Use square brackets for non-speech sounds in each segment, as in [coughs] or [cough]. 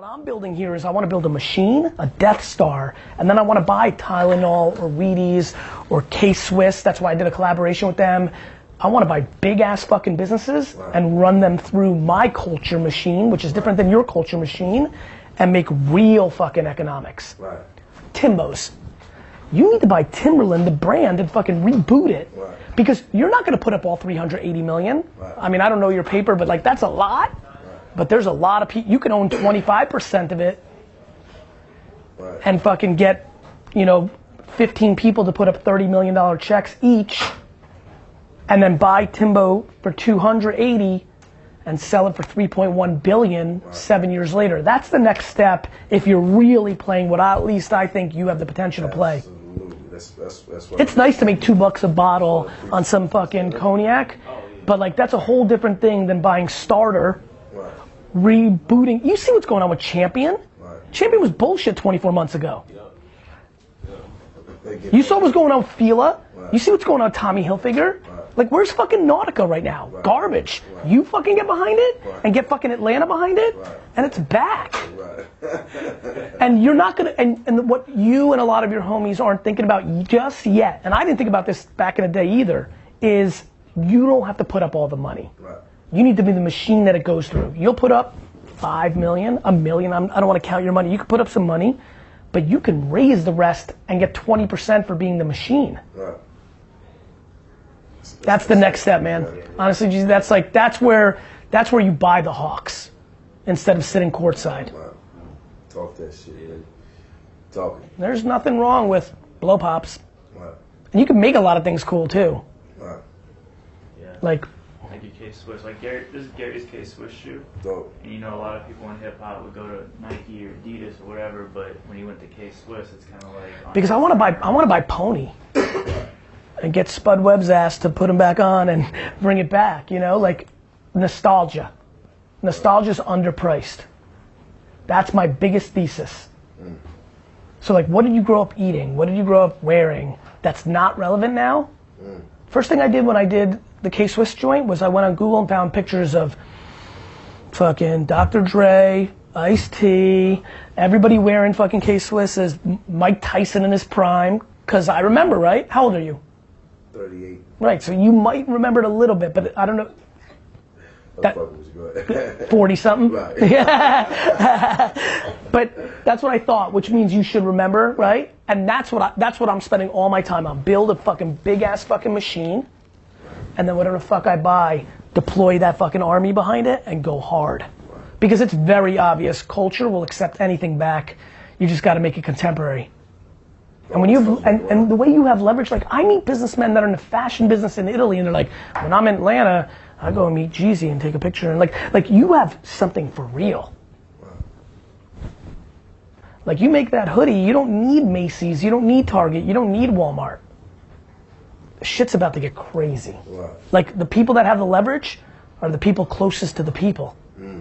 what I'm building here is I want to build a machine, a Death Star, and then I want to buy Tylenol or Wheaties or K Swiss. That's why I did a collaboration with them. I want to buy big ass fucking businesses and run them through my culture machine, which is different than your culture machine, and make real fucking economics. Right. Timbos. You need to buy Timberland, the brand, and fucking reboot it. Right. Because you're not gonna put up all 380 million. Right. I mean, I don't know your paper, but like that's a lot. But there's a lot of people, you can own 25% of it Right. and fucking get, you know, 15 people to put up $30 million checks each and then buy Timbo for 280 and sell it for 3.1 billion seven years later. That's the next step if you're really playing what I, at least I think you have the potential to play. Absolutely. That's that's that's It's nice to make two bucks a bottle on some fucking cognac, oh, but like that's a whole different thing than buying starter. Rebooting. You see what's going on with Champion? Right. Champion was bullshit 24 months ago. They get You saw what's going on with Fila. Right. You see what's going on with Tommy Hilfiger. Like, where's fucking Nautica right now? Garbage. You fucking get behind it Right. and get fucking Atlanta behind it, Right. and it's back. right. [laughs] And you're not gonna, and, and what you and a lot of your homies aren't thinking about just yet, and I didn't think about this back in the day either, is you don't have to put up all the money. Right. You need to be the machine that it goes through. You'll put up five million, a million. I'm, I don't want to count your money. You can put up some money, but you can raise the rest and get 20% for being the machine. Right. That's the next step, man. Honestly, G, that's like that's where that's where you buy the Hawks instead of sitting courtside. Right. Talk that shit. Man. Talking. There's nothing wrong with blow pops. Right. And you can make a lot of things cool too. Right. Yeah. Like Like your K Swiss. Like Gary, this is Gary's K Swiss shoe. Dope. And you know, a lot of people in hip hop would go to Nike or Adidas or whatever, but when you went to K Swiss, it's kind of like. because I want to buy I want to buy Pony [coughs] and get Spud Webb's ass to put him back on and bring it back. You know, like nostalgia. Nostalgia's underpriced. That's my biggest thesis. Mm. So like, what did you grow up eating? What did you grow up wearing? That's not relevant now. Mm. First thing I did when I did the K Swiss joint was I went on Google and found pictures of fucking Dr. Dre, Ice T, everybody wearing fucking K Swiss as Mike Tyson in his prime. Cause I remember, right? How old are you? 38. Right, so you might remember it a little bit, but I don't know, That- fucking with you. Go ahead. [laughs] 40 something? right. [laughs] But that's what I thought, which means you should remember, right? And that's what I, that's what I'm spending all my time on. Build a fucking big ass fucking machine, and then whatever the fuck I buy, deploy that fucking army behind it and go hard. Because it's very obvious, culture will accept anything back. You just got to make it contemporary. And when you and, and the way you have leverage, like I meet businessmen that are in the fashion business in Italy, and they're like, when I'm in Atlanta, I go and meet Jeezy and take a picture, and like, like you have something for real. Like you make that hoodie, you don't need Macy's, you don't need Target, you don't need Walmart. Shit's about to get crazy. Like the people that have the leverage are the people closest to the people. Hmm.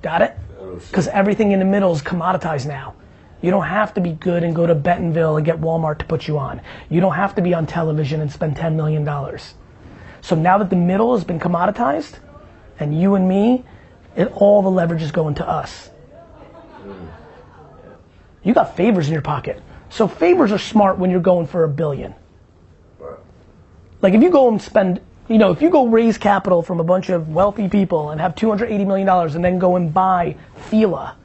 Got it? Oh. Because everything in the middle is commoditized now. You don't have to be good and go to Bentonville and get Walmart to put you on. You don't have to be on television and spend $10 million. So now that the middle has been commoditized, and you and me, it, all the leverage is going to us. Hmm. You got favors in your pocket. So favors are smart when you're going for a billion. Right. Like if you go and spend, you know, if you go raise capital from a bunch of wealthy people and have $280 million and then go and buy Fila,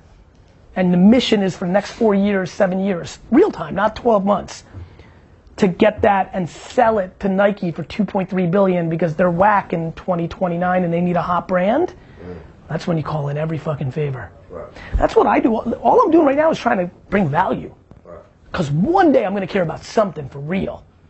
and the mission is for the next four years, seven years, real time, not 12 months, to get that and sell it to Nike for 2.3 billion because they're whack in 2029 and they need a hot brand, that's when you call in every fucking favor. Right. That's what I do. All I'm doing right now is trying to bring value. Right. Because one day I'm going to care about something for real.